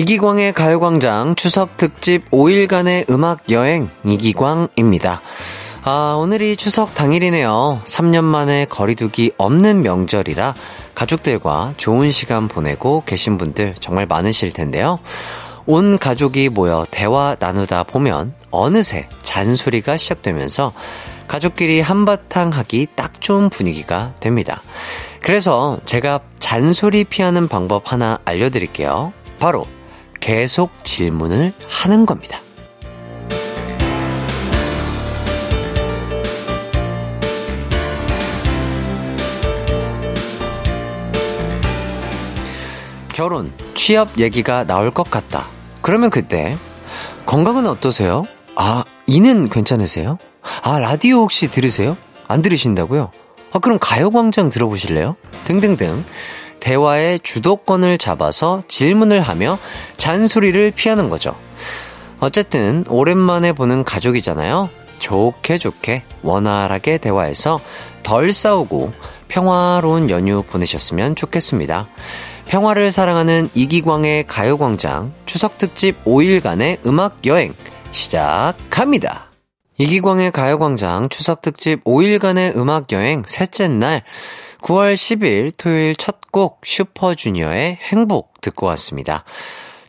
이기광의 가요광장 추석 특집 5일간의 음악 여행 이기광입니다. 아, 오늘이 추석 당일이네요. 3년 만에 거리두기 없는 명절이라 가족들과 좋은 시간 보내고 계신 분들 정말 많으실 텐데요. 온 가족이 모여 대화 나누다 보면 어느새 잔소리가 시작되면서 가족끼리 한바탕 하기 딱 좋은 분위기가 됩니다. 그래서 제가 잔소리 피하는 방법 하나 알려드릴게요. 바로 계속 질문을 하는 겁니다. 결혼, 취업 얘기가 나올 것 같다. 그러면 그때 건강은 어떠세요? 아, 이는 괜찮으세요? 아, 라디오 혹시 들으세요? 안 들으신다고요? 아, 그럼 가요광장 들어보실래요? 등등등. 대화의 주도권을 잡아서 질문을 하며 잔소리를 피하는 거죠. 어쨌든 오랜만에 보는 가족이잖아요. 좋게 좋게 원활하게 대화해서 덜 싸우고 평화로운 연휴 보내셨으면 좋겠습니다. 평화를 사랑하는 이기광의 가요광장 추석특집 5일간의 음악 여행 시작합니다. 이기광의 가요광장 추석특집 5일간의 음악 여행 셋째 날 9월 10일 토요일 첫 곡 슈퍼주니어의 행복 듣고 왔습니다.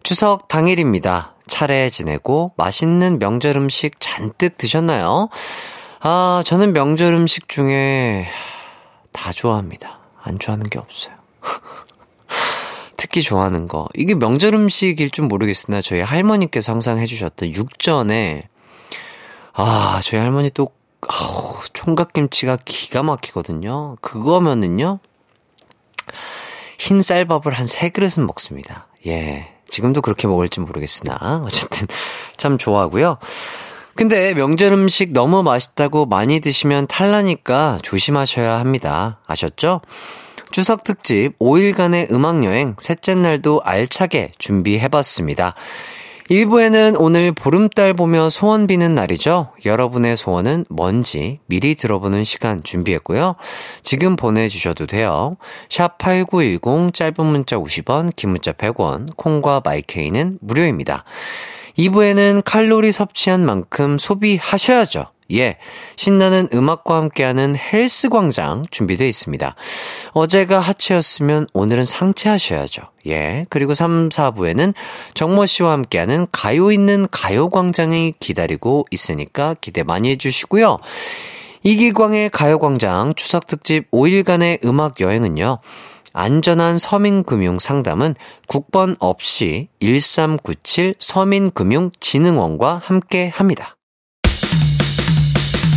추석 당일입니다. 차례 지내고 맛있는 명절 음식 잔뜩 드셨나요? 아, 저는 명절 음식 중에 다 좋아합니다. 안 좋아하는 게 없어요. 특히 좋아하는 거. 이게 명절 음식일 줄 모르겠으나 저희 할머니께서 항상 해주셨던 육전에, 아, 저희 할머니 또 아우, 총각김치가 기가 막히거든요. 그거면은요, 흰 쌀밥을 한 세 그릇은 먹습니다. 예. 지금도 그렇게 먹을지 모르겠으나, 어쨌든 참 좋아하고요. 근데 명절 음식 너무 맛있다고 많이 드시면 탈라니까 조심하셔야 합니다. 아셨죠? 추석 특집 5일간의 음악 여행 셋째 날도 알차게 준비해 봤습니다. 1부에는 오늘 보름달 보며 소원 비는 날이죠. 여러분의 소원은 뭔지 미리 들어보는 시간 준비했고요. 지금 보내주셔도 돼요. 샵 8910 짧은 문자 50원, 긴 문자 100원, 콩과 마이케이는 무료입니다. 2부에는 칼로리 섭취한 만큼 소비하셔야죠. 예, 신나는 음악과 함께하는 헬스 광장 준비되어 있습니다. 어제가 하체였으면 오늘은 상체 하셔야죠. 예, 그리고 3, 4부에는 정모 씨와 함께하는 가요 있는 가요 광장이 기다리고 있으니까 기대 많이 해주시고요. 이기광의 가요광장 추석특집 5일간의 음악 여행은요. 안전한 서민금융 상담은 국번 없이 1397 서민금융진흥원과 함께 합니다.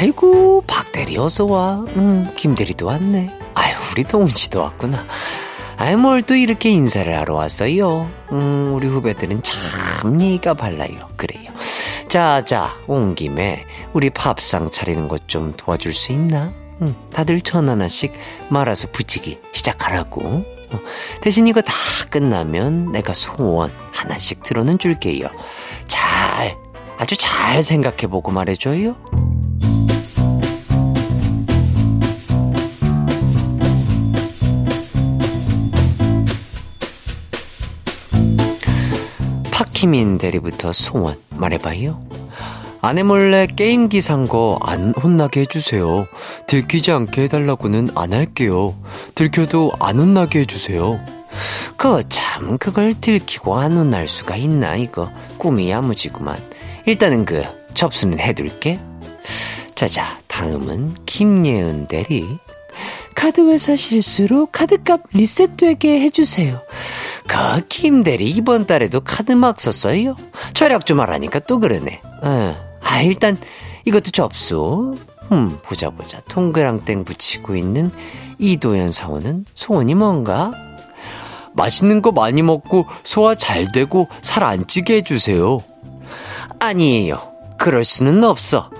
아이고 박대리 어서와. 응 김대리도 왔네. 아유 우리 동훈씨도 왔구나. 아이 뭘 또 이렇게 인사를 하러 왔어요? 음 우리 후배들은 참 예의가 발라요. 그래요. 자자 온 김에 우리 밥상 차리는 것 좀 도와줄 수 있나? 응 다들 천 하나씩 말아서 붙이기 시작하라고. 어, 대신 이거 다 끝나면 내가 소원 하나씩 들어는 줄게요. 잘 아주 잘 생각해보고 말해줘요 파키민 대리부터 소원 말해봐요. 아내 몰래 게임기 산 거 안 혼나게 해주세요. 들키지 않게 해달라고는 안 할게요. 들켜도 안 혼나게 해주세요. 그 참 그걸 들키고 안 혼날 수가 있나 이거 꿈이 야무지구만. 일단은 그 접수는 해둘게. 자자 다음은 김예은 대리. 카드 회사 실수로 카드값 리셋되게 해주세요. 그 김대리 이번 달에도 카드 막 썼어요? 절약 좀 하라니까 또 그러네. 어. 아, 일단 이것도 접수. 음, 보자 보자. 통그랑땡 붙이고 있는 이도현 사원은 소원이 뭔가? 맛있는 거 많이 먹고 소화 잘 되고 살 안 찌게 해주세요. 아니에요. 그럴 수는 없어.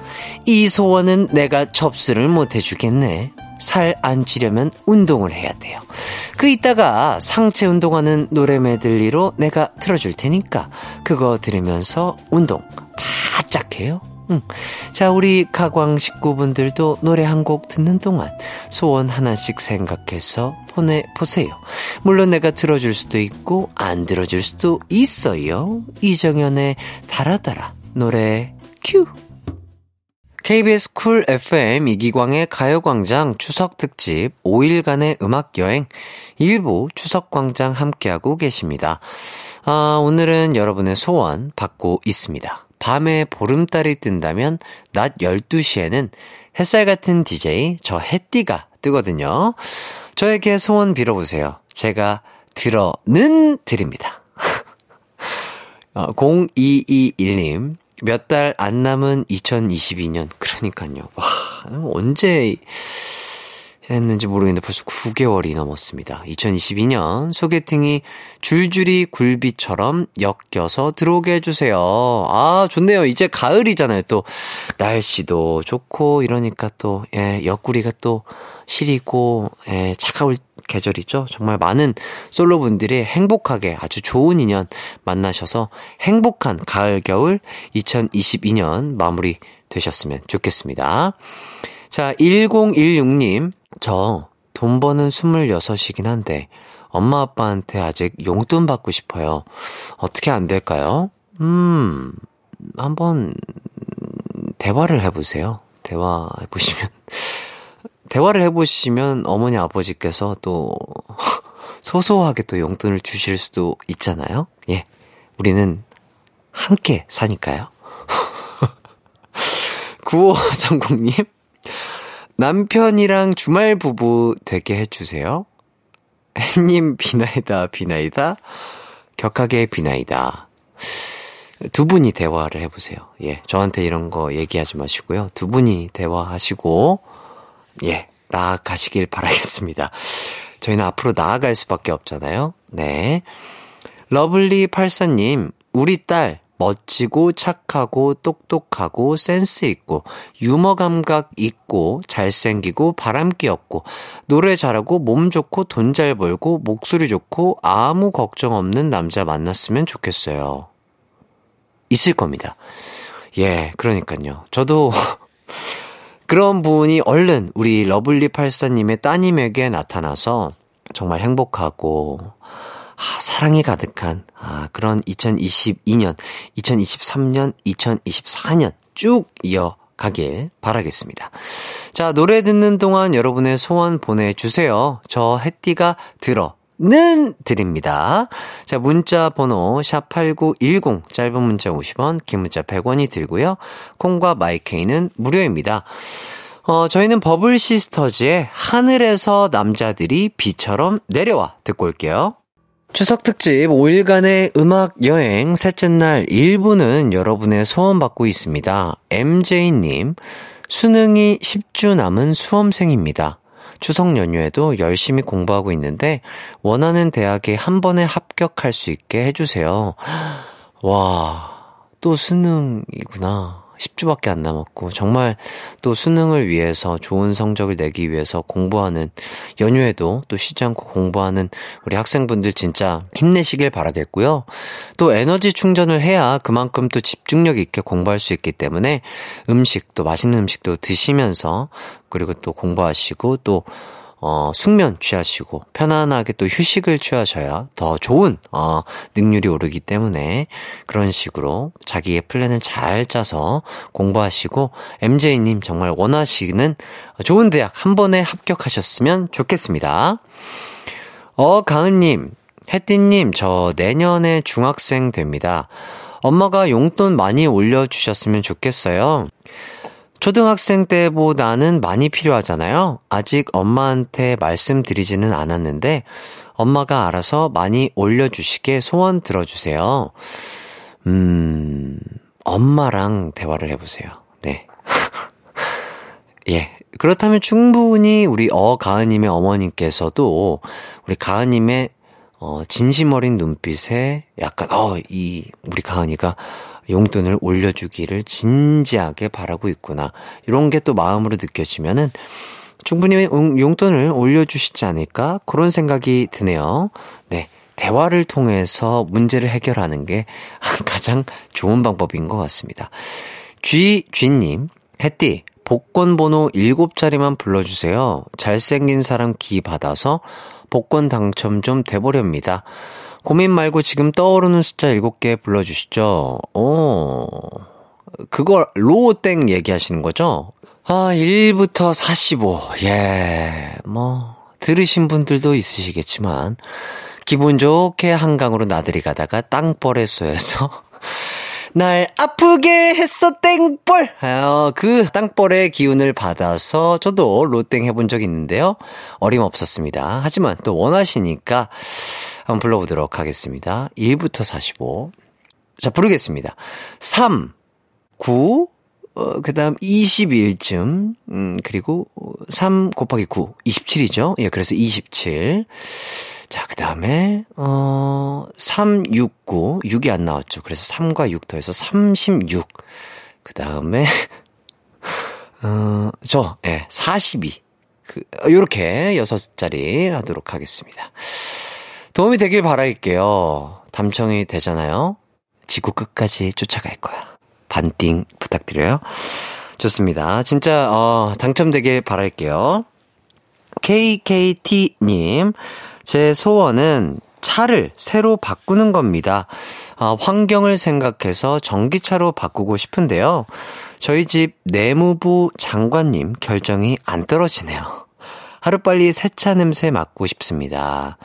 이 소원은 내가 접수를 못 해주겠네. 살 안 찌려면 운동을 해야 돼요. 그 이따가 상체 운동하는 노래 메들리로 내가 틀어줄 테니까 그거 들으면서 운동 바짝 해요. 응. 자, 우리 가광 식구분들도 노래 한 곡 듣는 동안 소원 하나씩 생각해서 보내보세요. 물론 내가 들어줄 수도 있고, 안 들어줄 수도 있어요. 이정현의 달아달아 노래 큐! KBS Cool FM 이기광의 가요광장 추석 특집 5일간의 음악여행 일부 추석광장 함께하고 계십니다. 아, 오늘은 여러분의 소원 받고 있습니다. 밤에 보름달이 뜬다면 낮 12시에는 햇살 같은 DJ 저 햇띠가 뜨거든요. 저에게 소원 빌어보세요. 제가 들어는 드립니다. 0221님, 어, 몇 달 안 남은 2022년. 그러니까요. 와, 언제 했는지 모르겠는데 벌써 9개월이 넘었습니다. 2022년 소개팅이 줄줄이 굴비처럼 엮여서 들어오게 해주세요. 아, 좋네요. 이제 가을이잖아요. 또 날씨도 좋고 이러니까 또, 예, 옆구리가 또 시리고, 예, 차가울 계절이죠. 정말 많은 솔로분들이 행복하게 아주 좋은 인연 만나셔서 행복한 가을, 겨울 2022년 마무리 되셨으면 좋겠습니다. 자, 1016님. 저 돈 버는 26이긴 한데 엄마 아빠한테 아직 용돈 받고 싶어요. 어떻게 안 될까요? 음, 한번 대화를 해보세요. 대화해보시면. 대화를 해보시면 어머니 아버지께서 또 소소하게 또 용돈을 주실 수도 있잖아요. 예. 우리는 함께 사니까요. 9530님, 남편이랑 주말 부부 되게 해주세요. 햇님 비나이다, 비나이다. 격하게 비나이다. 두 분이 대화를 해보세요. 예, 저한테 이런 거 얘기하지 마시고요. 두 분이 대화하시고, 예, 나아가시길 바라겠습니다. 저희는 앞으로 나아갈 수밖에 없잖아요. 네. Lovely 84님, 우리 딸, 멋지고 착하고 똑똑하고 센스 있고 유머 감각 있고 잘생기고 바람기 없고 노래 잘하고 몸 좋고 돈 잘 벌고 목소리 좋고 아무 걱정 없는 남자 만났으면 좋겠어요. 있을 겁니다. 예, 그러니까요. 저도 그런 분이 얼른 우리 Lovely 84님의 따님에게 나타나서 정말 행복하고 아, 사랑이 가득한 아, 그런 2022년, 2023년, 2024년 쭉 이어 가길 바라겠습니다. 자, 노래 듣는 동안 여러분의 소원 보내주세요. 저 해띠가 들어. 는 드립니다. 자, 문자 번호 샵8910 짧은 문자 50원, 긴 문자 100원이 들고요. 콩과 마이케이는 무료입니다. 어, 저희는 버블 시스터즈의 하늘에서 남자들이 비처럼 내려와 듣고 올게요. 추석 특집 5일간의 음악 여행 셋째 날 1부는 여러분의 소원 받고 있습니다. MJ님, 수능이 10주 남은 수험생입니다. 추석 연휴에도 열심히 공부하고 있는데 원하는 대학에 한 번에 합격할 수 있게 해주세요. 와, 또 수능이구나. 10주밖에 안 남았고 정말 또 수능을 위해서 좋은 성적을 내기 위해서 공부하는 연휴에도 또 쉬지 않고 공부하는 우리 학생분들 진짜 힘내시길 바라겠고요. 또 에너지 충전을 해야 그만큼 또 집중력 있게 공부할 수 있기 때문에 음식 또 맛있는 음식도 드시면서 그리고 또 공부하시고 또 어, 숙면 취하시고 편안하게 또 휴식을 취하셔야 더 좋은 어, 능률이 오르기 때문에 그런 식으로 자기의 플랜을 잘 짜서 공부하시고 MJ님 정말 원하시는 좋은 대학 한 번에 합격하셨으면 좋겠습니다. 어, 가은님, 혜띠님, 저 내년에 중학생 됩니다. 엄마가 용돈 많이 올려주셨으면 좋겠어요. 초등학생 때보다는 많이 필요하잖아요. 아직 엄마한테 말씀드리지는 않았는데, 엄마가 알아서 많이 올려주시게 소원 들어주세요. 음, 엄마랑 대화를 해보세요. 네. 예. 그렇다면 충분히 우리 어 가은님의 어머님께서도 우리 가은님의 어, 진심 어린 눈빛에 약간, 어, 이, 우리 가은이가 용돈을 올려주기를 진지하게 바라고 있구나. 이런 게 또 마음으로 느껴지면은 충분히 용돈을 올려주시지 않을까? 그런 생각이 드네요. 네. 대화를 통해서 문제를 해결하는 게 가장 좋은 방법인 것 같습니다. G님, 햇띠, 복권 번호 7자리만 불러주세요. 잘생긴 사람 기 받아서 복권 당첨 좀 돼보렵니다. 고민 말고 지금 떠오르는 숫자 7개 불러주시죠. 오, 그걸 로땡 얘기하시는 거죠? 아, 1부터 45. 예, 뭐, 들으신 분들도 있으시겠지만, 기분 좋게 한강으로 나들이 가다가 땅벌에 쏘여서, 날 아프게 했어 땡벌. 어, 그 땅벌의 기운을 받아서 저도 로땡 해본 적 있는데요. 어림없었습니다. 하지만 또 원하시니까 한번 불러보도록 하겠습니다. 1부터 45. 자, 부르겠습니다. 3, 9, 어, 그 다음 21쯤, 음, 그리고 3 곱하기 9, 27이죠? 예, 그래서 27. 자, 그 다음에, 어, 3, 6, 9. 6이 안 나왔죠. 그래서 3과 6 더해서 36. 그 다음에, 어, 저, 예, 42. 그, 요렇게 6자리 하도록 하겠습니다. 도움이 되길 바랄게요. 담청이 되잖아요. 지구 끝까지 쫓아갈 거야. 반띵 부탁드려요. 좋습니다. 진짜, 어, 당첨되길 바랄게요. KKT님, 제 소원은 차를 새로 바꾸는 겁니다. 아, 환경을 생각해서 전기차로 바꾸고 싶은데요. 저희 집 내무부 장관님 결정이 안 떨어지네요. 하루빨리 새 차 냄새 맡고 싶습니다.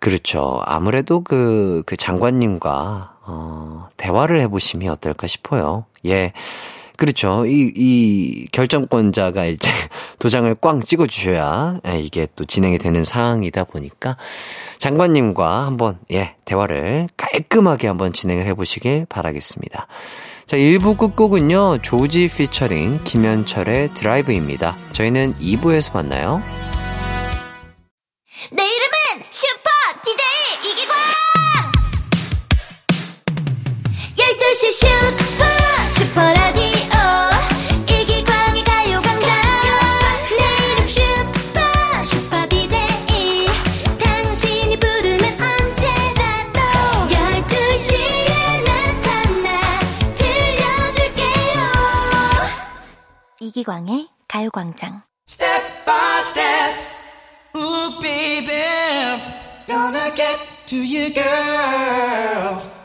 그렇죠. 아무래도 그, 그 장관님과, 어, 대화를 해보시면 어떨까 싶어요. 예. 그렇죠. 이, 이 결정권자가 이제 도장을 꽝 찍어주셔야 예, 이게 또 진행이 되는 상황이다 보니까 장관님과 한번, 예, 대화를 깔끔하게 한번 진행을 해보시길 바라겠습니다. 자, 1부 끝곡은요, 조지 피처링 김현철의 드라이브입니다. 저희는 2부에서 만나요. 내 슈퍼, 슈퍼라디오. 이기광의 가요광장. 내 이름 슈퍼, 슈퍼 DJ. 당신이 부르면 언제라도. 12시에 나타나. 들려줄게요. 이기광의 가요광장. Step by step, ooh baby, gonna get to you, girl.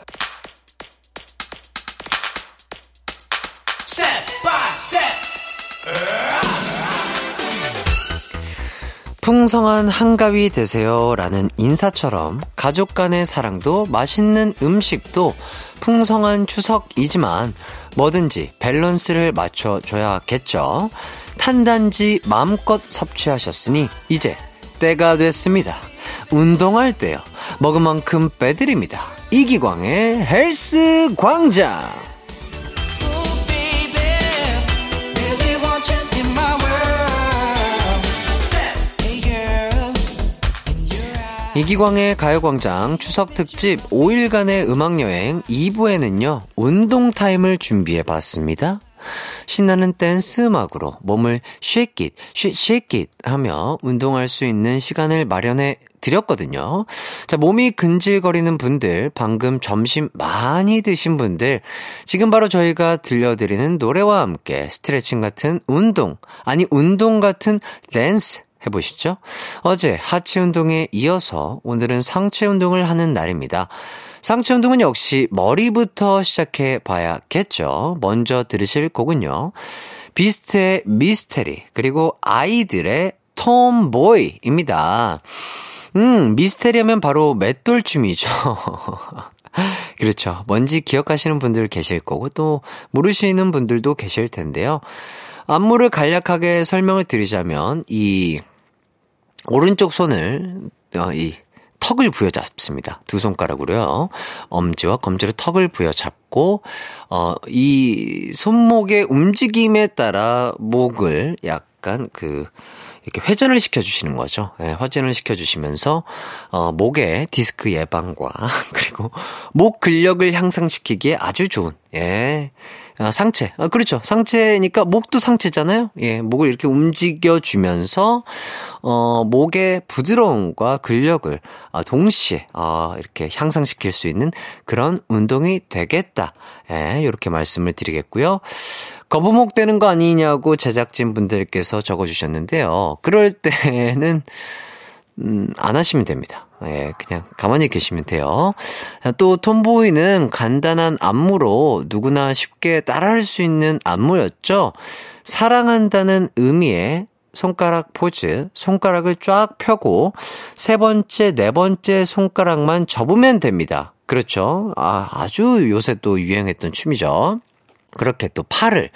풍성한 한가위 되세요 라는 인사처럼 가족 간의 사랑도 맛있는 음식도 풍성한 추석이지만 뭐든지 밸런스를 맞춰줘야겠죠. 탄단지 마음껏 섭취하셨으니 이제 때가 됐습니다. 운동할 때요. 먹은 만큼 빼드립니다. 이기광의 헬스 광장. 이기광의 가요광장 추석 특집 5일간의 음악여행 2부에는요, 운동타임을 준비해 봤습니다. 신나는 댄스 음악으로 몸을 shake it 하며 운동할 수 있는 시간을 마련해 드렸거든요. 자, 몸이 근질거리는 분들, 방금 점심 많이 드신 분들, 지금 바로 저희가 들려드리는 노래와 함께 스트레칭 같은 운동, 아니, 운동 같은 댄스 해보시죠. 어제 하체 운동에 이어서 오늘은 상체 운동을 하는 날입니다. 상체 운동은 역시 머리부터 시작해 봐야겠죠. 먼저 들으실 곡은요. 비스트의 미스테리, 그리고 아이들의 톰보이입니다. 음, 미스테리 하면 바로 맷돌춤이죠. 그렇죠. 뭔지 기억하시는 분들 계실 거고, 또 모르시는 분들도 계실 텐데요. 안무를 간략하게 설명을 드리자면, 이, 오른쪽 손을, 어, 이, 턱을 부여잡습니다. 두 손가락으로요. 엄지와 검지로 턱을 부여잡고, 어, 이 손목의 움직임에 따라 목을 약간 그, 이렇게 회전을 시켜주시는 거죠. 예, 회전을 시켜주시면서, 어, 목의 디스크 예방과, 그리고 목 근력을 향상시키기에 아주 좋은, 예, 아, 상체. 아, 그렇죠. 상체니까 목도 상체잖아요. 예, 목을 이렇게 움직여주면서, 어, 목의 부드러움과 근력을 아, 동시에, 어, 이렇게 향상시킬 수 있는 그런 운동이 되겠다. 예, 이렇게 말씀을 드리겠고요. 거부목 되는 거 아니냐고 제작진 분들께서 적어주셨는데요. 그럴 때는, 음, 안 하시면 됩니다. 예, 그냥 가만히 계시면 돼요. 또 톰보이는 간단한 안무로 누구나 쉽게 따라할 수 있는 안무였죠. 사랑한다는 의미의 손가락 포즈, 손가락을 쫙 펴고 세 번째, 네 번째 손가락만 접으면 됩니다. 그렇죠. 아, 아주 요새 또 유행했던 춤이죠. 그렇게 또 팔을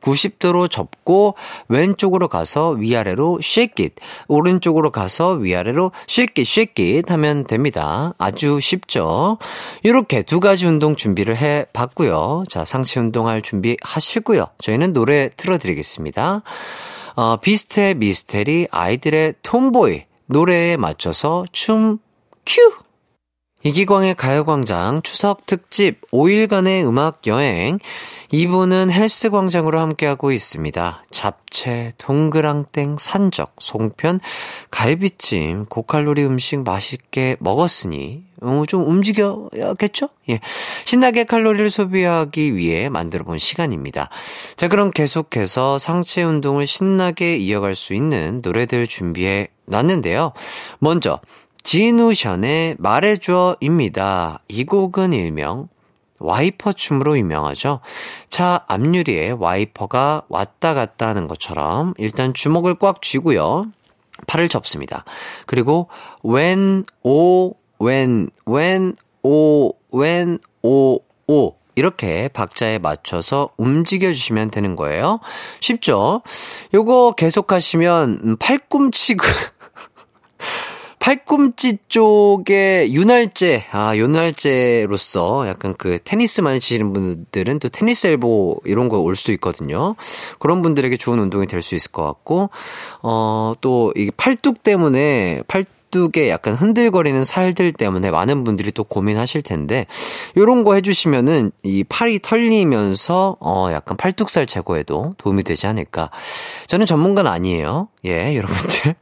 90도로 접고 왼쪽으로 가서 위아래로 shake it, 오른쪽으로 가서 위아래로 shake it, shake it 하면 됩니다. 아주 쉽죠? 이렇게 두 가지 운동 준비를 해 봤고요. 자, 상체 운동할 준비 하시고요. 저희는 노래 틀어드리겠습니다. 어, 비스테 미스테리 아이들의 톰보이 노래에 맞춰서 춤 큐! 이기광의 가요광장 추석 특집 5일간의 음악 여행 2부는 헬스 광장으로 함께하고 있습니다. 잡채, 동그랑땡, 산적, 송편, 갈비찜, 고칼로리 음식 맛있게 먹었으니 어, 좀 움직여야겠죠? 예. 신나게 칼로리를 소비하기 위해 만들어 본 시간입니다. 자, 그럼 계속해서 상체 운동을 신나게 이어갈 수 있는 노래들 준비해 놨는데요. 먼저 진우션의 말해줘입니다. 이 곡은 일명 와이퍼 춤으로 유명하죠. 차 앞유리에 와이퍼가 왔다 갔다 하는 것처럼 일단 주먹을 꽉 쥐고요. 팔을 접습니다. 그리고 when o when when o when o o 이렇게 박자에 맞춰서 움직여 주시면 되는 거예요. 쉽죠? 요거 계속 하시면 팔꿈치가 팔꿈치 쪽에 윤활제, 아, 윤활제로서 약간 그 테니스 많이 치시는 분들은 또 테니스 엘보 이런 거 올 수 있거든요. 그런 분들에게 좋은 운동이 될 수 있을 것 같고, 어, 또 이게 팔뚝 때문에 팔 뚝에 약간 흔들거리는 살들 때문에 많은 분들이 또 고민하실 텐데 요런 거 해주시면은 이 팔이 털리면서 어 약간 팔뚝살 제거에도 도움이 되지 않을까. 저는 전문가는 아니에요. 예, 여러분들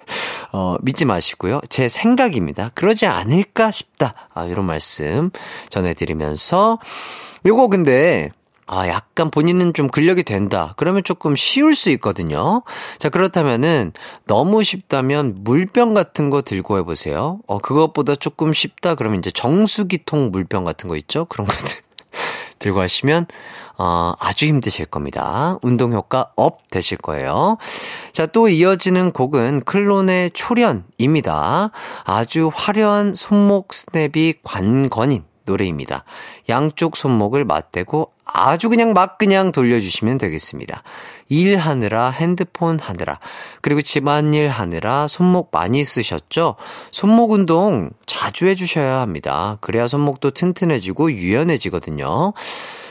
어 믿지 마시고요. 제 생각입니다. 그러지 않을까 싶다. 아 이런 말씀 전해드리면서 요거 근데 아, 약간 본인은 좀 근력이 된다. 그러면 조금 쉬울 수 있거든요. 자, 그렇다면은 너무 쉽다면 물병 같은 거 들고 해보세요. 어, 그것보다 조금 쉽다. 그러면 이제 정수기통 물병 같은 거 있죠? 그런 것들 들고 하시면, 어, 아주 힘드실 겁니다. 운동 효과 up 되실 거예요. 자, 또 이어지는 곡은 클론의 초련입니다. 아주 화려한 손목 스냅이 관건인 노래입니다. 양쪽 손목을 맞대고 아주 그냥 막 그냥 돌려주시면 되겠습니다. 일하느라 핸드폰 하느라 그리고 집안일 하느라 손목 많이 쓰셨죠? 손목 운동 자주 해주셔야 합니다. 그래야 손목도 튼튼해지고 유연해지거든요.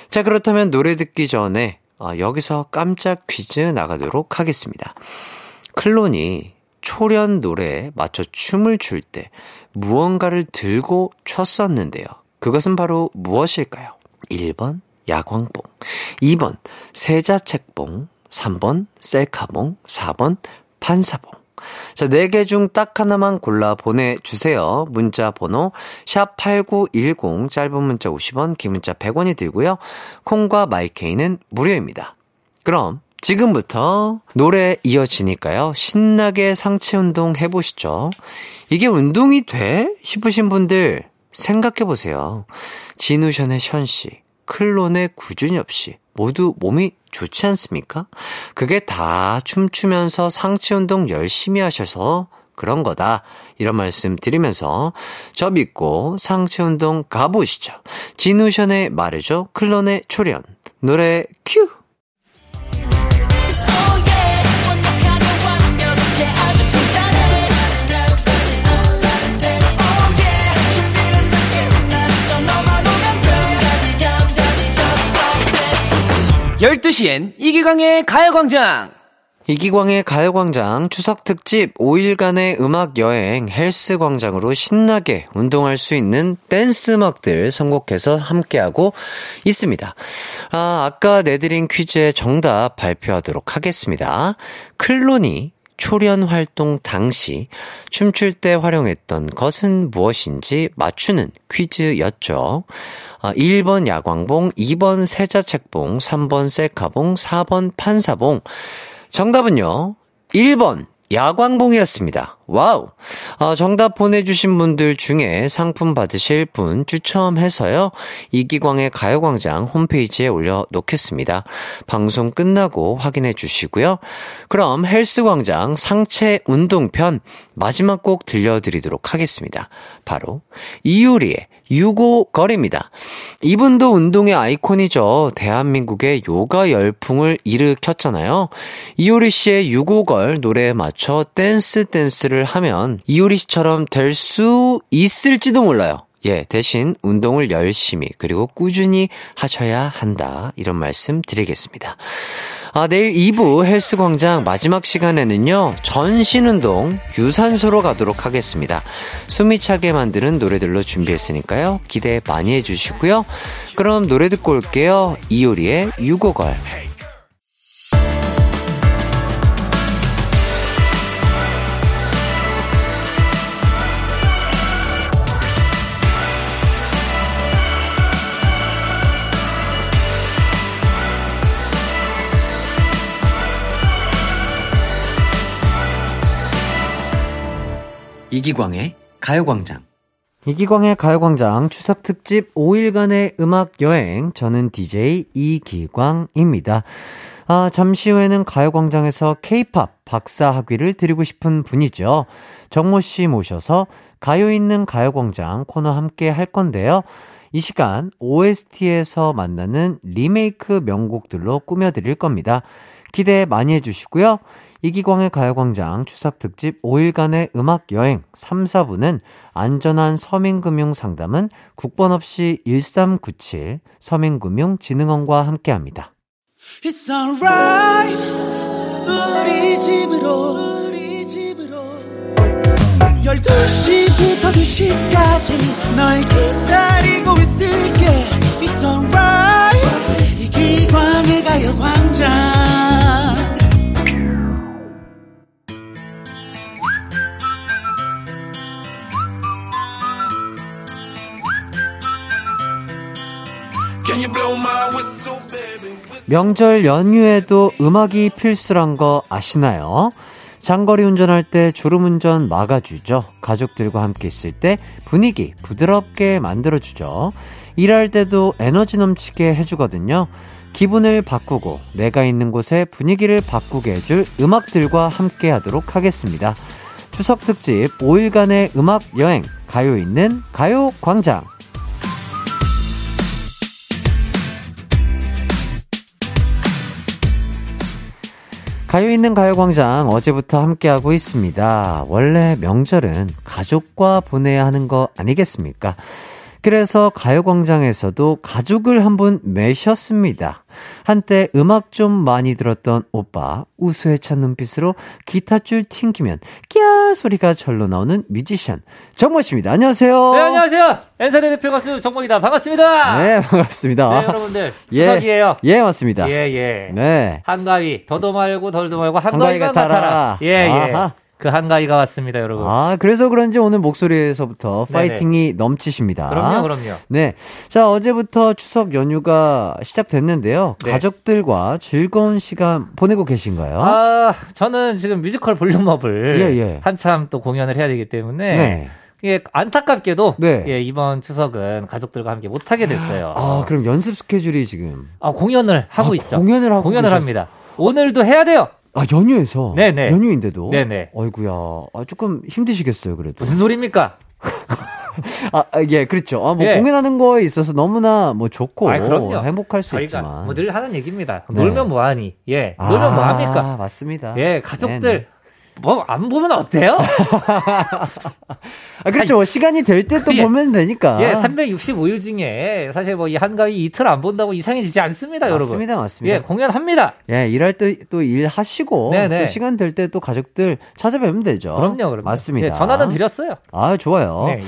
자 그렇다면 노래 듣기 전에 어, 여기서 깜짝 퀴즈 나가도록 하겠습니다. 클론이 초련 노래에 맞춰 춤을 출 때 무언가를 들고 췄었는데요. 그것은 바로 무엇일까요? 1번 야광봉, 2번 세자책봉, 3번 셀카봉, 4번 판사봉. 자, 4개 중 딱 하나만 골라 보내주세요. 문자 번호, 샵8910, 짧은 문자 50원, 긴 문자 100원이 들고요. 콩과 마이케이는 무료입니다. 그럼, 지금부터 노래 이어지니까요. 신나게 상체 운동 해보시죠. 이게 운동이 돼? 싶으신 분들, 생각해보세요. 진우션의 션씨, 클론의 구준엽 씨, 모두 몸이 좋지 않습니까? 그게 다 춤추면서 상체 운동 열심히 하셔서 그런 거다. 이런 말씀 드리면서 저 믿고 상체 운동 가보시죠. 진우션의 말해줘, 클론의 초련. 노래 큐! 12시엔 이기광의 가요광장! 이기광의 가요광장 추석 특집 5일간의 음악 여행 헬스광장으로 신나게 운동할 수 있는 댄스 음악들 선곡해서 함께하고 있습니다. 아, 아까 내드린 퀴즈의 정답 발표하도록 하겠습니다. 클론이 초련 활동 당시 춤출 때 활용했던 것은 무엇인지 맞추는 퀴즈였죠. 아, 1번 야광봉, 2번 세자책봉, 3번 셀카봉, 4번 판사봉. 정답은요, 1번 야광봉이었습니다. Wow! 어, 정답 보내주신 분들 중에 상품 받으실 분 추첨해서요, 이기광의 가요광장 홈페이지에 올려놓겠습니다. 방송 끝나고 확인해 주시고요. 그럼 헬스광장 상체 운동편 마지막 곡 들려드리도록 하겠습니다. 바로 이유리의 유고걸입니다. 이분도 운동의 아이콘이죠. 대한민국의 요가 열풍을 일으켰잖아요. 이효리 씨의 유고걸 노래에 맞춰 댄스 댄스를 하면 이효리 씨처럼 될 수 있을지도 몰라요. 예, 대신 운동을 열심히 그리고 꾸준히 하셔야 한다. 이런 말씀 드리겠습니다. 아, 내일 2부 헬스광장 마지막 시간에는요, 전신운동, 유산소로 가도록 하겠습니다. 숨이 차게 만드는 노래들로 준비했으니까요, 기대 많이 해주시고요. 그럼 노래 듣고 올게요. 이효리의 유고걸. 이기광의 가요광장. 이기광의 가요광장 추석 특집 5일간의 음악 여행. 저는 DJ 이기광입니다. 아, 잠시 후에는 가요광장에서 케이팝 박사 학위를 드리고 싶은 분이죠. 정모 씨 모셔서 가요 있는 가요광장 코너 함께 할 건데요. 이 시간 OST에서 만나는 리메이크 명곡들로 꾸며드릴 겁니다. 기대 많이 해주시고요. 이기광의 가요광장 추석 특집 5일간의 음악 여행 3, 4부는 안전한 서민금융 상담은 국번 없이 1397 서민금융진흥원과 함께 합니다. It's alright. 우리 집으로 우리 집으로. 12시부터 2시까지 널 기다리고 있을게. It's alright. 이기광의 가요광장 명절 연휴에도 음악이 필수란 거 아시나요? 장거리 운전할 때 졸음운전 막아주죠. 가족들과 함께 있을 때 분위기 부드럽게 만들어주죠. 일할 때도 에너지 넘치게 해주거든요. 기분을 바꾸고 내가 있는 곳에 분위기를 바꾸게 해줄 음악들과 함께 하도록 하겠습니다. 추석 특집 5일간의 음악 여행, 가요 있는 가요 광장. 가요 있는 가요광장 어제부터 함께하고 있습니다. 원래 명절은 가족과 보내야 하는 거 아니겠습니까? 그래서 가요광장에서도 가족을 한 분 매셨습니다. 한때 음악 좀 많이 들었던 오빠, 우수에 찬 눈빛으로 기타줄 튕기면 끼야 소리가 절로 나오는 뮤지션 정모 씨입니다. 안녕하세요. 네, 안녕하세요. 엔사대 대표 가수 정모입니다. 반갑습니다. 네, 반갑습니다. 네, 여러분들. 예. 추석이에요. 예, 맞습니다. 예, 예. 네. 한가위, 더도 말고 덜도 말고 한가위 한가위가 같아라. 같아라. 예, 예. 아하. 그 한가위가 왔습니다, 여러분. 아, 그래서 그런지 오늘 목소리에서부터 네네. 파이팅이 넘치십니다. 그럼요, 그럼요. 네. 자, 어제부터 추석 연휴가 시작됐는데요. 네. 가족들과 즐거운 시간 보내고 계신가요? 아, 저는 지금 뮤지컬 볼륨업을 예, 예. 한참 또 공연을 해야 되기 때문에 네. 이게 안타깝게도 네. 예, 이번 추석은 가족들과 함께 못 하게 됐어요. 아, 그럼 연습 스케줄이 지금. 아, 공연을 하고 아, 있죠. 공연을 하고 공연을 계셨- 합니다. 오늘도 해야 돼요. 아, 연휴에서? 네네. 연휴인데도? 네네. 어이구야. 아, 조금 힘드시겠어요, 그래도. 무슨 소리입니까? 아, 아, 예, 그렇죠. 아, 뭐 예. 공연하는 거에 있어서 너무나 뭐 좋고. 아이, 그럼요. 행복할 수 있지만. 뭐늘 하는 얘기입니다. 네. 놀면 뭐하니? 예, 아, 놀면 뭐합니까? 맞습니다. 예, 가족들 네네. 뭐 안 보면 어때요? 아, 그렇죠. 시간이 될 때또 예. 보면 되니까. 예, 365일 중에 사실 뭐 이 한가위 이틀 안 본다고 이상해지지 않습니다, 여러분. 맞습니다, 맞습니다. 예, 공연합니다. 예, 일할 때 또 일하시고 네네. 또 시간 될 때 또 가족들 찾아뵈면 되죠. 그럼요, 그럼요. 맞습니다. 예, 전화는 드렸어요. 아, 좋아요. 네.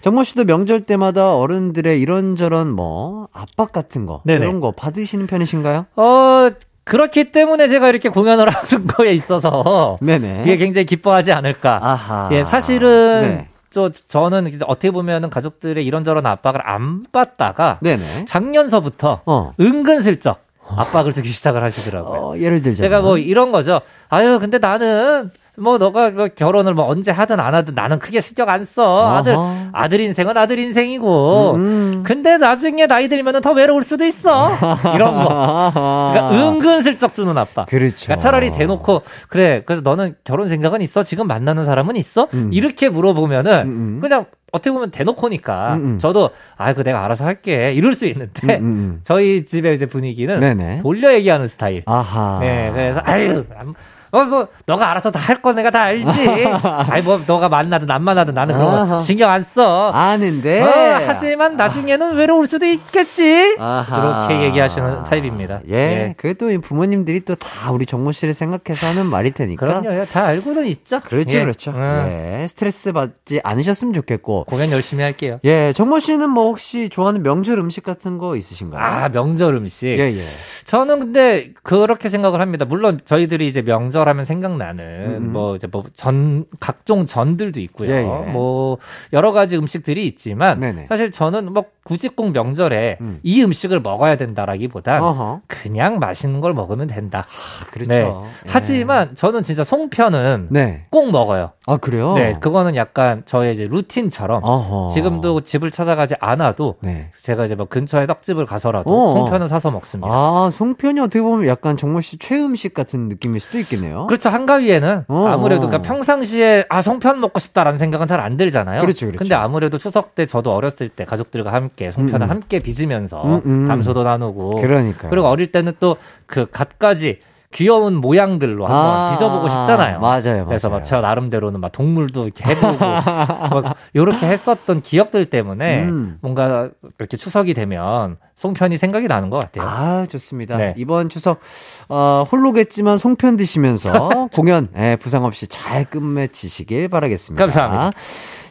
정모 씨도 명절 때마다 어른들의 이런저런 뭐 압박 같은 거 네네. 이런 거 받으시는 편이신가요? 어, 그렇기 때문에 제가 이렇게 공연을 하는 거에 있어서 네네. 이게 굉장히 기뻐하지 않을까. 아하. 예, 사실은 네. 저 저는 어떻게 보면은 가족들의 이런저런 압박을 안 받다가 네네. 작년서부터 어. 은근슬쩍 압박을 주기 시작을 하시더라고요. 어, 예를 들자면 제가 뭐 이런 거죠. 아유, 근데 나는 뭐 너가 뭐 결혼을 뭐 언제 하든 안 하든 나는 크게 신경 안 써. 아들 어허. 아들 인생은 아들 인생이고. 음. 근데 나중에 나이 들면은 더 외로울 수도 있어. 이런 거. 그러니까 은근슬쩍 주는 아빠. 그렇죠. 그러니까 차라리 대놓고 그래. 그래서 너는 결혼 생각은 있어? 지금 만나는 사람은 있어? 음. 이렇게 물어보면은 음, 음. 그냥 어떻게 보면 대놓고니까 음, 음. 저도 아, 그 내가 알아서 할게. 이럴 수 있는데 음, 음. 저희 집의 이제 분위기는 네네. 돌려 얘기하는 스타일. 아하. 네, 그래서 아유, 안- 어, 뭐, 너가 알아서 다 할 거 내가 다 알지. 아이, 뭐, 너가 만나든 안 만나든 나는 그런. 거 신경 안 써. 아는데. 어, 하지만 나중에는 외로울 수도 있겠지. 아하. 그렇게 얘기하시는 타입입니다. 예. 예. 그래도 이 부모님들이 또 다 우리 정모 씨를 생각해서 하는 말일 테니까. 그럼요. 다 알고는 있죠. 그렇죠, 예. 그렇죠. 음, 예. 스트레스 받지 않으셨으면 좋겠고. 공연 열심히 할게요. 예, 정모 씨는 뭐 혹시 좋아하는 명절 음식 같은 거 있으신가요? 아, 명절 음식. 예, 예. 저는 근데 그렇게 생각을 합니다. 물론 저희들이 이제 명절 하면 생각나는 음. 뭐 이제 뭐 전 각종 전들도 있고요. 예, 예. 뭐 여러 가지 음식들이 있지만 네네. 사실 저는 뭐 굳이 꼭 명절에 음. 이 음식을 먹어야 된다라기보단 어허. 그냥 맛있는 걸 먹으면 된다. 그렇죠. 네. 예. 하지만 저는 진짜 송편은 네. 꼭 먹어요. 아, 그래요? 네, 그거는 약간 저의 이제 루틴처럼 어허. 지금도 집을 찾아가지 않아도 네. 제가 이제 뭐 근처에 떡집을 가서라도 어. 송편은 사서 먹습니다. 아, 송편이 어떻게 보면 약간 정모 씨 최음식 같은 느낌일 수도 있겠네요. 그렇죠. 한가위에는 어, 아무래도 어. 그러니까 평상시에 아 송편 먹고 싶다라는 생각은 잘 안 들잖아요. 그렇죠, 그렇죠. 근데 아무래도 추석 때 저도 어렸을 때 가족들과 함께 송편을 음, 음. 함께 빚으면서 음, 음. 담소도 나누고 그러니까요. 그리고 어릴 때는 또 그 갖가지 귀여운 모양들로 한번 아, 빚어보고 싶잖아요. 맞아요, 맞아요. 그래서 막 저 나름대로는 막 동물도 이렇게 해보고 막 이렇게 했었던 기억들 때문에 음. 뭔가 이렇게 추석이 되면 송편이 생각이 나는 것 같아요. 아, 좋습니다. 네. 이번 추석, 어, 홀로겠지만 송편 드시면서 공연, 예, 부상 없이 잘 끝맺히시길 바라겠습니다. 감사합니다.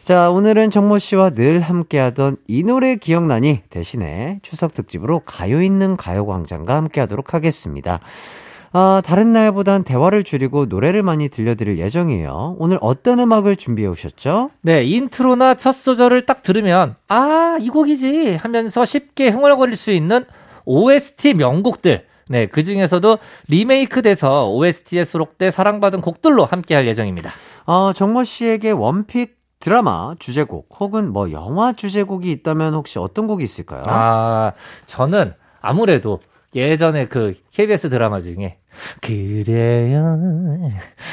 자, 오늘은 정모 씨와 늘 함께하던 이 노래 기억나니 대신에 추석 특집으로 가요 있는 가요광장과 함께하도록 하겠습니다. 아, 다른 날보단 대화를 줄이고 노래를 많이 들려드릴 예정이에요. 오늘 어떤 음악을 준비해 오셨죠? 네, 인트로나 첫 소절을 딱 들으면, 아, 이 곡이지 하면서 쉽게 흥얼거릴 수 있는 OST 명곡들. 네, 그 중에서도 리메이크 돼서 OST에 수록돼 사랑받은 곡들로 함께 할 예정입니다. 어, 정모 씨에게 one pick 드라마 주제곡 혹은 뭐 영화 주제곡이 있다면 혹시 어떤 곡이 있을까요? 아, 저는 아무래도 예전에 그 KBS 드라마 중에 그래요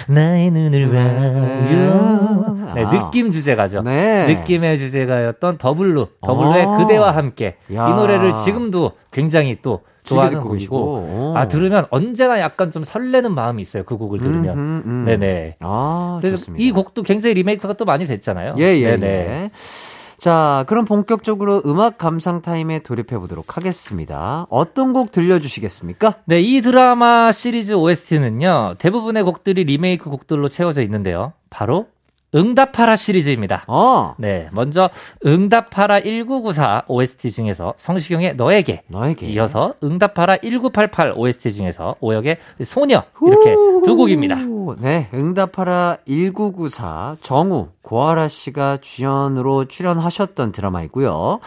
나의 눈을 봐요 네, 아. 느낌 주제가죠. 네. 느낌의 주제가였던 더블루, 더블루의 아. 그대와 함께 야. 이 노래를 지금도 굉장히 또 좋아하는 곡이고. 아 들으면 언제나 약간 좀 설레는 마음이 있어요 그 곡을 들으면 음, 음, 음. 네네 아, 그래서 좋습니다. 이 곡도 굉장히 리메이크가 또 많이 됐잖아요 예, 예, 네네 예. 자, 그럼 본격적으로 음악 감상 타임에 돌입해 보도록 하겠습니다. 어떤 곡 들려주시겠습니까? 네, 이 드라마 시리즈 OST는요 대부분의 곡들이 리메이크 곡들로 채워져 있는데요 바로 응답하라 시리즈입니다 어, 네 먼저 응답하라 1994 OST 중에서 성시경의 너에게 너에게. 이어서 응답하라 1988 OST 중에서 오역의 소녀 이렇게 두 곡입니다. 네, 응답하라 1994 정우 고아라 씨가 주연으로 출연하셨던 드라마이고요.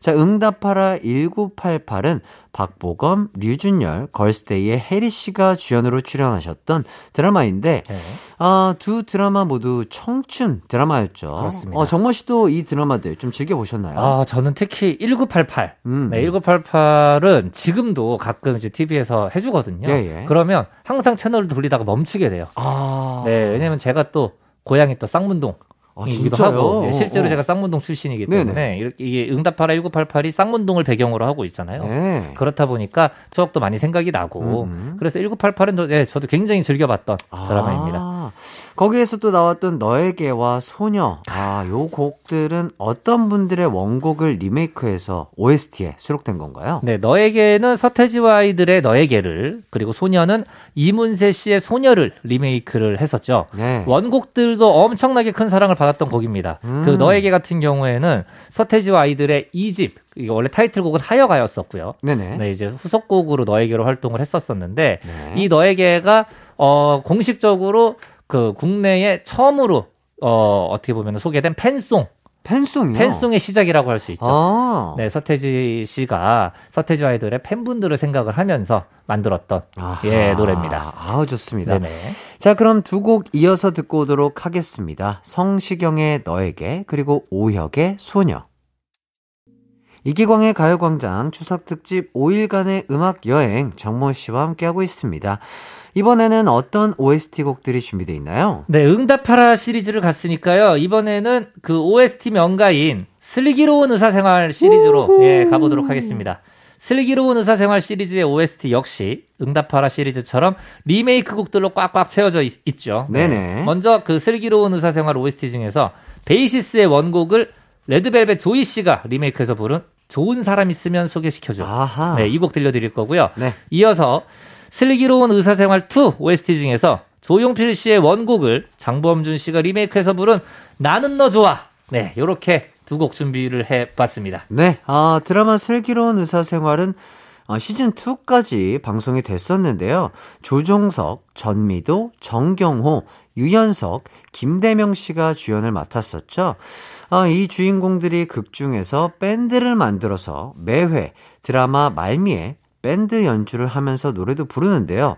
자, 응답하라 1988은 박보검, 류준열, 걸스데이의 혜리 씨가 주연으로 출연하셨던 드라마인데 네. 아, 두 드라마 모두 청춘 드라마였죠. 그렇습니다. 어, 정모 씨도 이 드라마들 좀 즐겨 보셨나요? 아, 저는 특히 1988. 음. 네, 1988은 지금도 가끔 이제 TV에서 해 주거든요. 예, 예. 그러면 항상 채널을 돌리다가 멈추게 돼요. 아. 네, 왜냐면 제가 또 고향이 또 쌍문동. 아, 이기도 진짜요? 하고 네, 실제로 어. 제가 쌍문동 출신이기 네네. 때문에 이렇게 이게 응답하라 1988이 쌍문동을 배경으로 하고 있잖아요. 네. 그렇다 보니까 추억도 많이 생각이 나고 음. 그래서 1988은 저, 네, 저도 굉장히 즐겨봤던 아, 드라마입니다. 거기에서 또 나왔던 너에게와 소녀. 아, 요 곡들은 어떤 분들의 원곡을 리메이크해서 OST에 수록된 건가요? 네, 너에게는 서태지와 아이들의 너에게를 그리고 소녀는 이문세 씨의 소녀를 리메이크를 했었죠. 네. 원곡들도 엄청나게 큰 사랑을 받았던 곡입니다. 음. 그 너에게 같은 경우에는 서태지와 아이들의 이집 이게 원래 타이틀곡은 하여가였었고요. 네네. 네, 이제 후속곡으로 너에게로 활동을 했었었는데 네. 이 너에게가 어 공식적으로 그 국내에 처음으로 어 어떻게 보면 소개된 팬송 팬송이요? 팬송의 시작이라고 할 수 있죠. 아. 네, 서태지 씨가 서태지 아이들의 팬분들을 생각을 하면서 만들었던 아하. 예 노래입니다. 아우, 좋습니다. 네네. 자, 그럼 두 곡 이어서 듣고 오도록 하겠습니다. 성시경의 너에게, 그리고 오혁의 소녀. 이기광의 가요광장 추석특집 5일간의 음악여행 정모 씨와 함께하고 있습니다. 이번에는 어떤 OST 곡들이 준비되어 있나요? 네, 응답하라 시리즈를 갔으니까요. 이번에는 그 OST 명가인 슬기로운 의사생활 시리즈로 예, 가보도록 하겠습니다. 슬기로운 의사생활 시리즈의 OST 역시 응답하라 시리즈처럼 리메이크 곡들로 꽉꽉 채워져 있, 죠 네네. 먼저 그 슬기로운 의사생활 OST 중에서 베이시스의 원곡을 레드벨벳 조이 씨가 리메이크해서 부른 좋은 사람 있으면 소개시켜줘. 아하. 네, 이 곡 들려드릴 거고요. 네. 이어서 슬기로운 의사생활 2 OST 중에서 조용필 씨의 원곡을 장범준 씨가 리메이크해서 부른 나는 너 좋아. 네, 요렇게 두 곡 준비를 해봤습니다. 네, 아, 드라마 슬기로운 의사생활은 어, 시즌2까지 방송이 됐었는데요. 조종석, 전미도, 정경호, 유연석, 김대명 씨가 주연을 맡았었죠. 아, 이 주인공들이 극 중에서 밴드를 만들어서 매회 드라마 말미에 밴드 연주를 하면서 노래도 부르는데요.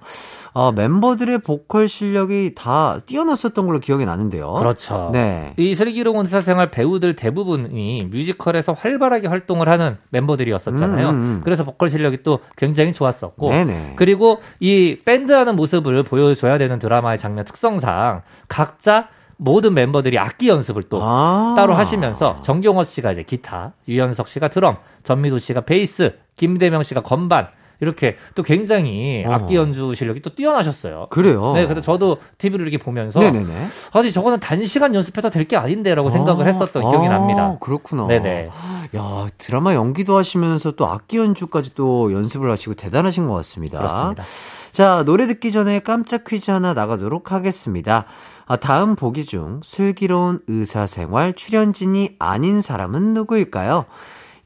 어, 멤버들의 보컬 실력이 다 뛰어났었던 걸로 기억이 나는데요. 그렇죠. 네. 이 슬기로운 의사생활 배우들 대부분이 뮤지컬에서 활발하게 활동을 하는 멤버들이었었잖아요. 음, 음, 음. 그래서 보컬 실력이 또 굉장히 좋았었고. 네네. 그리고 이 밴드하는 모습을 보여줘야 되는 드라마의 장면 특성상 각자 모든 멤버들이 악기 연습을 또 아. 따로 하시면서 정경호 씨가 이제 기타, 유연석 씨가 드럼, 전미도 씨가 베이스, 김대명 씨가 건반 이렇게 또 굉장히 어. 악기 연주 실력이 또 뛰어나셨어요. 그래요. 네, 그래서 저도 TV를 이렇게 보면서 네네네. 아니 저거는 단시간 연습해도 될게 아닌데라고 생각을 했었던 기억이 아, 납니다. 그렇구나. 네네. 야, 드라마 연기도 하시면서 또 악기 연주까지 또 연습을 하시고 대단하신 것 같습니다. 그렇습니다. 자, 노래 듣기 전에 깜짝 퀴즈 하나 나가도록 하겠습니다. 아, 다음 보기 중 슬기로운 의사생활 출연진이 아닌 사람은 누구일까요?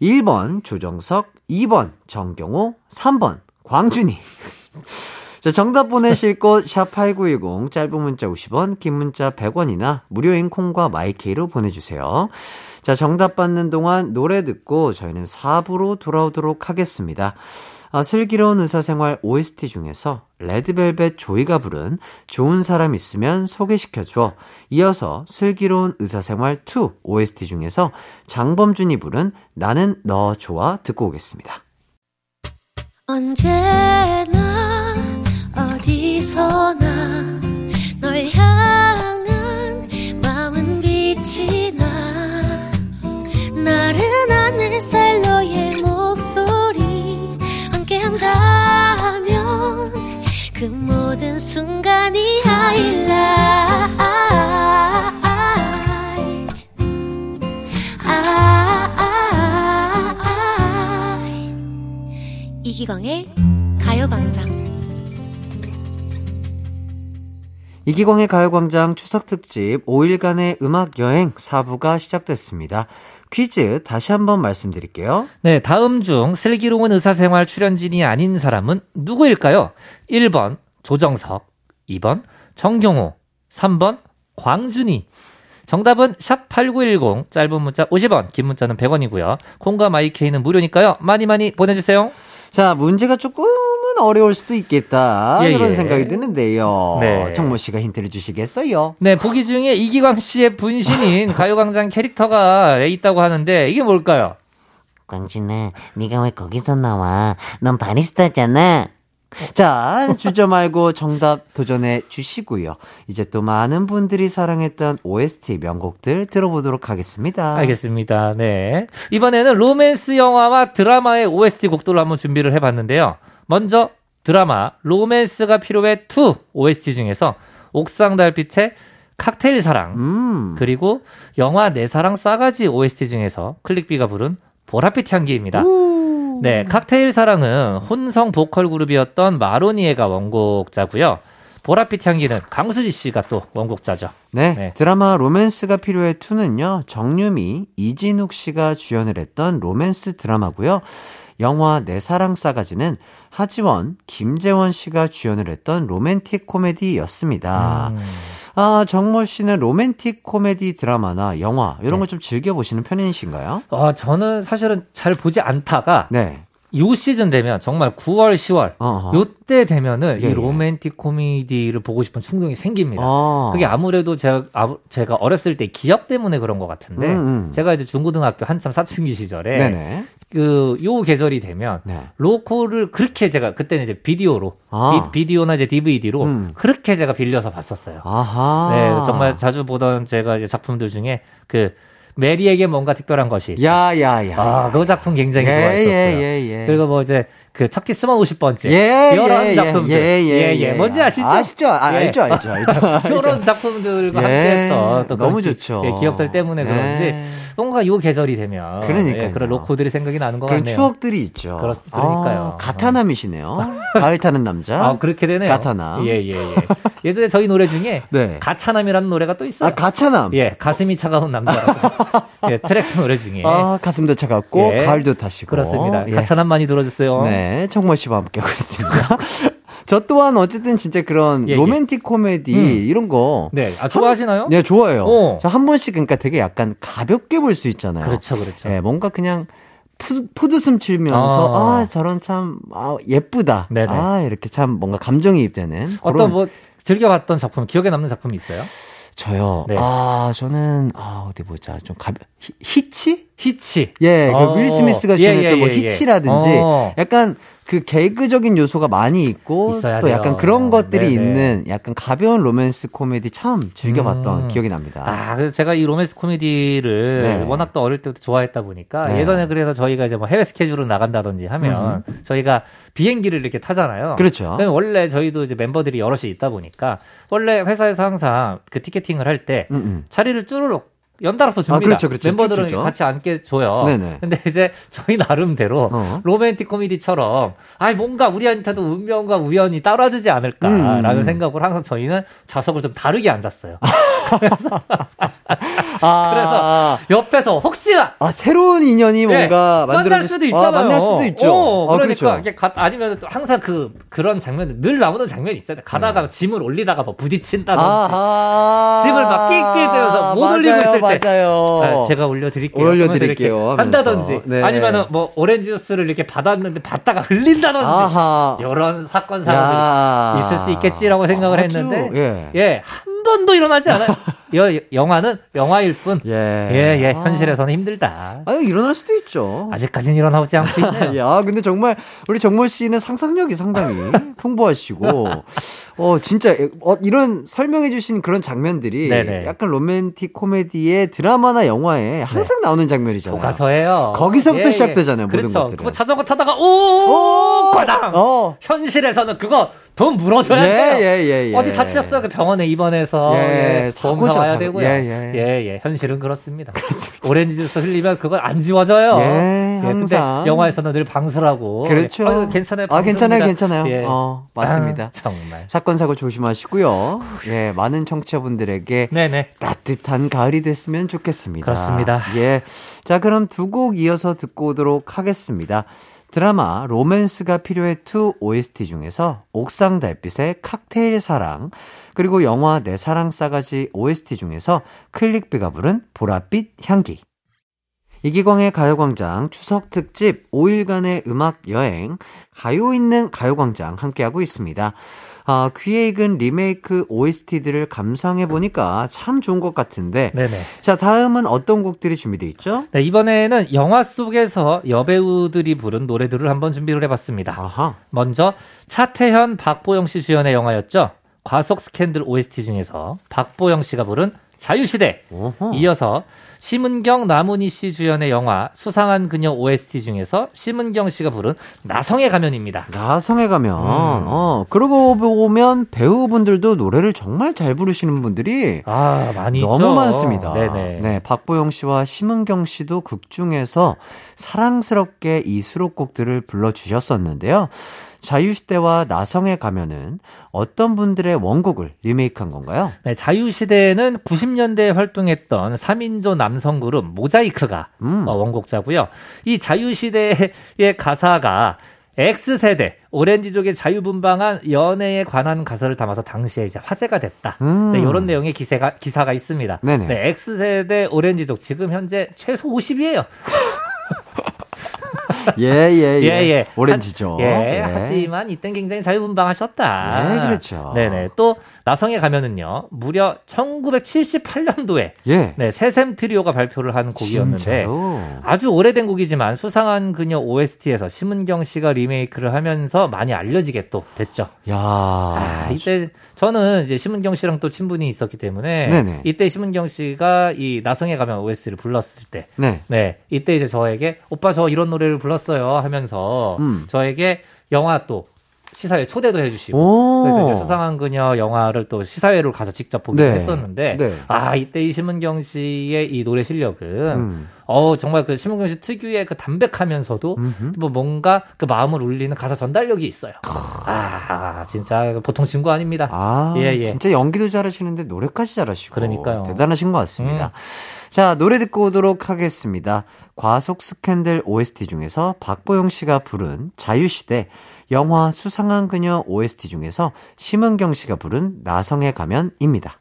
1번 조정석, 2번 정경호, 3번 광준이. 자, 정답 보내실 곳, 샵8910, 짧은 문자 50원, 긴 문자 100원이나, 무료인 콩과 마이케이로 보내주세요. 자, 정답 받는 동안 노래 듣고 저희는 4부로 돌아오도록 하겠습니다. 아, 슬기로운 의사생활 OST 중에서 레드벨벳 조이가 부른 좋은 사람 있으면 소개시켜줘. 이어서 슬기로운 의사생활 2 OST 중에서 장범준이 부른 나는 너 좋아 듣고 오겠습니다. 언제나 어디서나 널 향한 마음은 빛이 나 나른한 햇살 너의 함께 한다면 그 모든 순간이 하이라이트 아, 이기광의 가요광장. 이기광의 가요광장 추석특집 5일간의 음악여행 4부가 시작됐습니다. 퀴즈 다시 한번 말씀드릴게요. 네, 다음 중 슬기로운 의사생활 출연진이 아닌 사람은 누구일까요? 1번 조정석, 2번 정경호, 3번 광준이. 정답은 샵 8910 짧은 문자 50원, 긴 문자는 100원이고요. 콩과 마이케이는 무료니까요. 많이 많이 보내 주세요. 자, 문제가 조금은 어려울 수도 있겠다. 예, 이런 예. 생각이 드는데요. 네. 정모 씨가 힌트를 주시겠어요? 네, 보기 중에 이기광 씨의 분신인 가요광장 캐릭터가 있다고 하는데 이게 뭘까요? 광준아, 네가 왜 거기서 나와? 넌 바리스타잖아. 자, 주저 말고 정답 도전해 주시고요. 이제 또 많은 분들이 사랑했던 OST 명곡들 들어보도록 하겠습니다. 알겠습니다. 네. 이번에는 로맨스 영화와 드라마의 OST 곡들로 한번 준비를 해봤는데요. 먼저 드라마 로맨스가 필요해 2 OST 중에서 옥상 달빛의 칵테일 사랑, 음. 그리고 영화 내 사랑 싸가지 OST 중에서 클릭비가 부른 보랏빛 향기입니다. 네, 칵테일 사랑은 혼성 보컬 그룹이었던 마로니에가 원곡자고요. 보랏빛 향기는 강수지 씨가 또 원곡자죠. 네, 네. 드라마 로맨스가 필요해 2는요, 정유미, 이진욱 씨가 주연을 했던 로맨스 드라마고요. 영화 내 사랑 싸가지는 하지원, 김재원 씨가 주연을 했던 로맨틱 코미디였습니다. 음. 아, 정모 씨는 로맨틱 코미디 드라마나 영화, 이런 네. 거좀 즐겨 보시는 편이신가요? 어, 저는 사실은 잘 보지 않다가 네. 요 시즌 되면 정말 9월, 10월 어허. 요때 되면은 예, 예. 이 로맨틱 코미디를 보고 싶은 충동이 생깁니다. 아. 그게 아무래도 제가, 아- 제가 어렸을 때 기억 때문에 그런 것 같은데 음, 음. 제가 이제 중고등학교 한참 사춘기 시절에 네네. 그 요 계절이 되면 네. 로코를 그렇게 제가 그때는 이제 비디오로 아. 비, 디오나 이제 DVD로 음. 그렇게 제가 빌려서 봤었어요. 아하. 네, 정말 자주 보던 제가 이제 작품들 중에 그 메리에게 뭔가 특별한 것이 야, 야, 야. 아, 그 작품 굉장히 예, 좋아했었고요. 예, 예, 예. 그리고 뭐 이제 그 척키 스만 50번째 예, 이런 예, 작품들 예, 예, 예, 뭔지 아시죠? 아시죠? 아, 예. 알죠, 알죠, 알죠. 이런 작품들과 예, 함께 했던 또 너무 그런 기- 좋죠. 예, 기억들 때문에 네. 그런지 뭔가 요 계절이 되면 그러니까요. 예, 그런 로코들이 생각이 나는 것 그런 같네요. 추억들이 있죠. 그렇- 그러니까요. 아, 가타남이시네요. 가을 타는 남자. 아 그렇게 되네요. 가타남. 예 예 예, 예전에 저희 노래 중에 네. 가차남이라는 노래가 또 있어요. 아, 가차남. 예 가슴이 차가운 남자라고 예 트랙스 노래 중에 아, 가슴도 차갑고, 예. 가을도 타시고. 그렇습니다. 예. 가차남 많이 들어주세요. 네, 청모 씨와 함께하고 있습니다. 저 또한 어쨌든 진짜 그런 예, 예. 로맨틱 코미디 음. 이런 거. 네, 아, 좋아하시나요? 네, 좋아요. 어. 저한 번씩 그러니까 되게 약간 가볍게 볼 수 있잖아요. 그렇죠, 그렇죠. 예, 뭔가 그냥 푸, 푸드숨 치면서 아. 아, 저런 참 아, 예쁘다. 네네. 아 이렇게 참 뭔가 감정이입되는 어떤 그런 뭐 즐겨봤던 작품, 기억에 남는 작품이 있어요? 저요. 네. 아 저는 아 어디 보자 좀 가벼 히, 히치? 히치. 예, 어. 그 윌 스미스가 예, 주연했던 예, 뭐 예, 예. 히치라든지 어. 약간 그 개그적인 요소가 많이 있고 있어야 또 돼요. 약간 그런 것들이 네네. 있는 약간 가벼운 로맨스 코미디 참 즐겨봤던 음. 기억이 납니다. 아, 그래서 제가 이 로맨스 코미디를 네. 워낙 또 어릴 때부터 좋아했다 보니까 네. 예전에 그래서 저희가 이제 뭐 해외 스케줄을 나간다든지 하면 저희가 비행기를 이렇게 타잖아요. 그렇죠. 원래 저희도 이제 멤버들이 여럿이 있다 보니까 원래 회사에서 항상 그 티켓팅을 할때 음, 음. 자리를 쭈르륵 연달아서 줍니다. 그렇죠, 그렇죠. 멤버들은 쭉. 같이 앉게 줘요. 네네. 근데 이제 저희 나름대로 어. 로맨틱 코미디처럼 아이 뭔가 우리한테도 운명과 우연이 따라주지 않을까라는 음. 생각으로 항상 저희는 좌석을 좀 다르게 앉았어요. 아, 그래서 옆에서 혹시나 아 새로운 인연이 예, 뭔가 만날 만들어질 수도 수- 있잖아요. 아, 만날 수도 있죠. 어, 아, 그러니까 그렇죠. 이게 가, 아니면 또 항상 그 그런 장면 늘 나오는 장면이 있잖아요. 가다가 짐을 올리다가 뭐 부딪힌다든지. 네. 아하. 짐을 막 낑낑대면서 못 올리고 있을 때. 맞아요. 아, 제가 올려드릴게요. 올려드릴게요. 한다든지 네. 아니면은 뭐 오렌지 주스를 이렇게 받았는데 받다가 흘린다든지 아하. 이런 사건 야. 사고들이 있을 수 있겠지라고 생각을 아주, 했는데 예. 예, 한 번도 일어나지 않아요. 여, 영화는 영화일 뿐. 예. 예, 예, 아. 현실에서는 힘들다. 아유, 일어날 수도 있죠. 아직까지는 일어나지 않고 있네요. 야, 근데 정말 우리 정모 씨는 상상력이 상당히 풍부하시고, 어 진짜 어, 이런 설명해주신 그런 장면들이 네네. 약간 로맨틱 코미디의 드라마나 영화에 항상 나오는 장면이잖아요. 교과서예요. 거기서부터 예, 예. 시작되잖아요, 모든 그렇죠. 것들은. 뭐 자전거 타다가 오, 과당. 어. 현실에서는 그거 돈 물어줘야 예, 돼요. 예, 예, 예. 어디 다치셨어요? 그 병원에 입원해서 예, 예, 보험 사고죠, 사와야 사고. 되고요. 예, 예. 예, 예. 현실은 그렇습니다. 오렌지 주스 흘리면 그걸 안 지워져요. 예, 항상. 영화에서는 늘 방수라고. 그렇죠. 예. 아유, 괜찮아요. 아, 괜찮아요. 괜찮아요. 예. 어, 맞습니다. 아, 정말. 사건 사고 조심하시고요. 예, 많은 청취자분들에게 네네. 따뜻한 가을이 됐으면 좋겠습니다. 그렇습니다. 예. 자, 그럼 두 곡 이어서 듣고 오도록 하겠습니다. 드라마 로맨스가 필요해 2 OST 중에서 옥상 달빛의 칵테일 사랑 그리고 영화 내 사랑 싸가지 OST 중에서 클릭비가 부른 보랏빛 향기 이기광의 가요광장 추석 특집 5일간의 음악 여행 가요 있는 가요광장 함께하고 있습니다. 아, 귀에 익은 리메이크 OST들을 감상해 보니까 참 좋은 것 같은데. 네네. 자, 다음은 어떤 곡들이 준비되어 있죠? 네, 이번에는 영화 속에서 여배우들이 부른 노래들을 한번 준비를 해봤습니다. 아하. 먼저 차태현, 박보영 씨 주연의 영화였죠. 과속 스캔들 OST 중에서 박보영 씨가 부른 자유시대. 오호. 이어서 심은경, 남은희 씨 주연의 영화 수상한 그녀 OST 중에서 심은경 씨가 부른 나성의 가면입니다. 나성에 가면, 음. 어, 그러고 보면 배우분들도 노래를 정말 잘 부르시는 분들이 아, 많이 너무 있죠. 많습니다. 네네. 네, 박보영 씨와 심은경 씨도 극 중에서 사랑스럽게 이 수록곡들을 불러 주셨었는데요. 자유시대와 나성에 가면은 어떤 분들의 원곡을 리메이크한 건가요? 네, 자유시대는 90년대에 활동했던 3인조 남성 그룹 모자이크가 음. 어, 원곡자고요. 이 자유시대의 가사가 X세대, 오렌지족의 자유분방한 연애에 관한 가사를 담아서 당시에 이제 화제가 됐다. 음. 네, 이런 내용의 기세가, 기사가 있습니다. 네네. 네, X세대 오렌지족 지금 현재 최소 50이에요. 예, 예, 예. 예, 예. 오렌지죠. 예, 하지만 이땐 굉장히 자유분방하셨다. 네, 그렇죠. 네네. 또 나성에 가면은요, 무려 1978년도에 예. 네, 새샘 트리오가 발표를 한 곡이었는데 진짜로? 아주 오래된 곡이지만 수상한 그녀 OST에서 심은경 씨가 리메이크를 하면서 많이 알려지게 또 됐죠. 야. 아, 이때 저는 이제 심은경 씨랑 또 친분이 있었기 때문에 네네. 이때 심은경 씨가 이 나성에 가면 OST를 불렀을 때 네. 네, 이때 이제 저에게 오빠 저 이런 노래 를 불렀어요 하면서 음. 저에게 영화 또 시사회 초대도 해주시고 오. 그래서 이제 수상한 그녀 영화를 또 시사회로 가서 직접 보기도 네. 했었는데 네. 아 이때 이 심은경 씨의 이 노래 실력은 음. 어 정말 그 심은경 씨 특유의 그 담백하면서도 음흠. 뭐 뭔가 그 마음을 울리는 가사 전달력이 있어요. 아 진짜 보통 친구 아닙니다. 아, 예, 예. 진짜 연기도 잘하시는데 노래까지 잘하시고 그러니까요. 음. 대단하신 것 같습니다. 자, 노래 듣고 오도록 하겠습니다. 과속 스캔들 OST 중에서 박보영 씨가 부른 자유시대, 영화 수상한 그녀 OST 중에서 심은경 씨가 부른 나성에 가면입니다.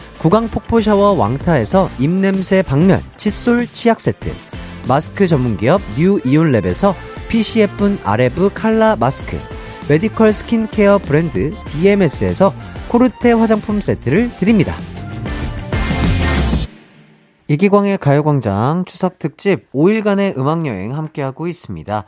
구강 폭포 샤워 왕타에서 입냄새 박멸 칫솔 치약 세트, 마스크 전문 기업 뉴 이온랩에서 예쁜 아레브 칼라 마스크, 메디컬 스킨케어 브랜드 DMS에서 코르테 화장품 세트를 드립니다. 이기광의 가요광장 추석 특집 5일간의 음악여행 함께하고 있습니다.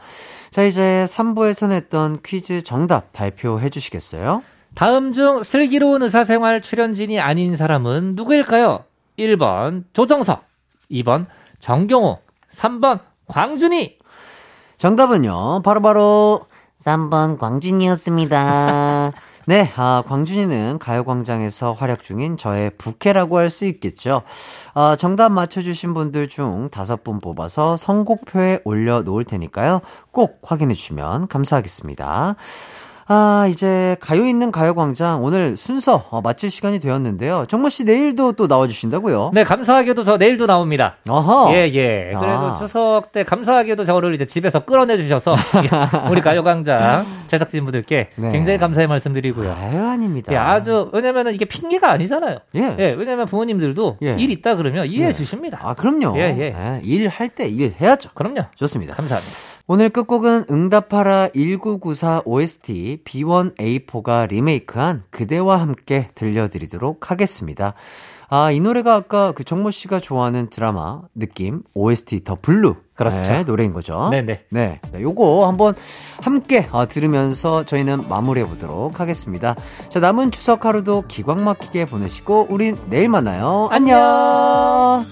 자, 이제 3부에서 냈던 퀴즈 정답 발표해 주시겠어요? 다음 중 슬기로운 의사생활 출연진이 아닌 사람은 누구일까요? 1번 조정석, 2번 정경호, 3번 광준이. 정답은요, 바로 바로 3번 광준이었습니다. 네, 아, 광준이는 가요광장에서 활약 중인 저의 부캐라고 할 수 있겠죠. 아, 정답 맞춰주신 분들 중 다섯 분 뽑아서 선곡표에 올려놓을 테니까요. 꼭 확인해주시면 감사하겠습니다. 아, 이제 가요 있는 가요광장 오늘 순서 어, 마칠 시간이 되었는데요. 정모 씨 내일도 또 나와주신다고요? 네, 감사하게도 저 내일도 나옵니다. 어허. 예, 예. 그래도 아. 추석 때 감사하게도 저를 이제 집에서 끌어내 주셔서 우리 가요광장 제작진 분들께 네. 굉장히 감사의 말씀드리고요. 아유, 아닙니다. 예, 아주 왜냐면은 이게 핑계가 아니잖아요. 예. 예, 왜냐면 부모님들도 예. 일 있다 그러면 이해해 예. 주십니다. 아, 그럼요. 예, 예. 일할 때 일 해야죠. 그럼요. 좋습니다. 감사합니다. 오늘 끝곡은 응답하라 1994 OST B1A4가 리메이크한 그대와 함께 들려드리도록 하겠습니다. 아, 이 노래가 아까 그 정모 씨가 좋아하는 드라마 느낌 OST 더 블루 그렇죠. 네, 노래인 거죠. 네네. 네. 네, 요거 한번 함께 어, 들으면서 저희는 마무리해 보도록 하겠습니다. 자, 남은 추석 하루도 기광 막히게 보내시고 우린 내일 만나요. 안녕.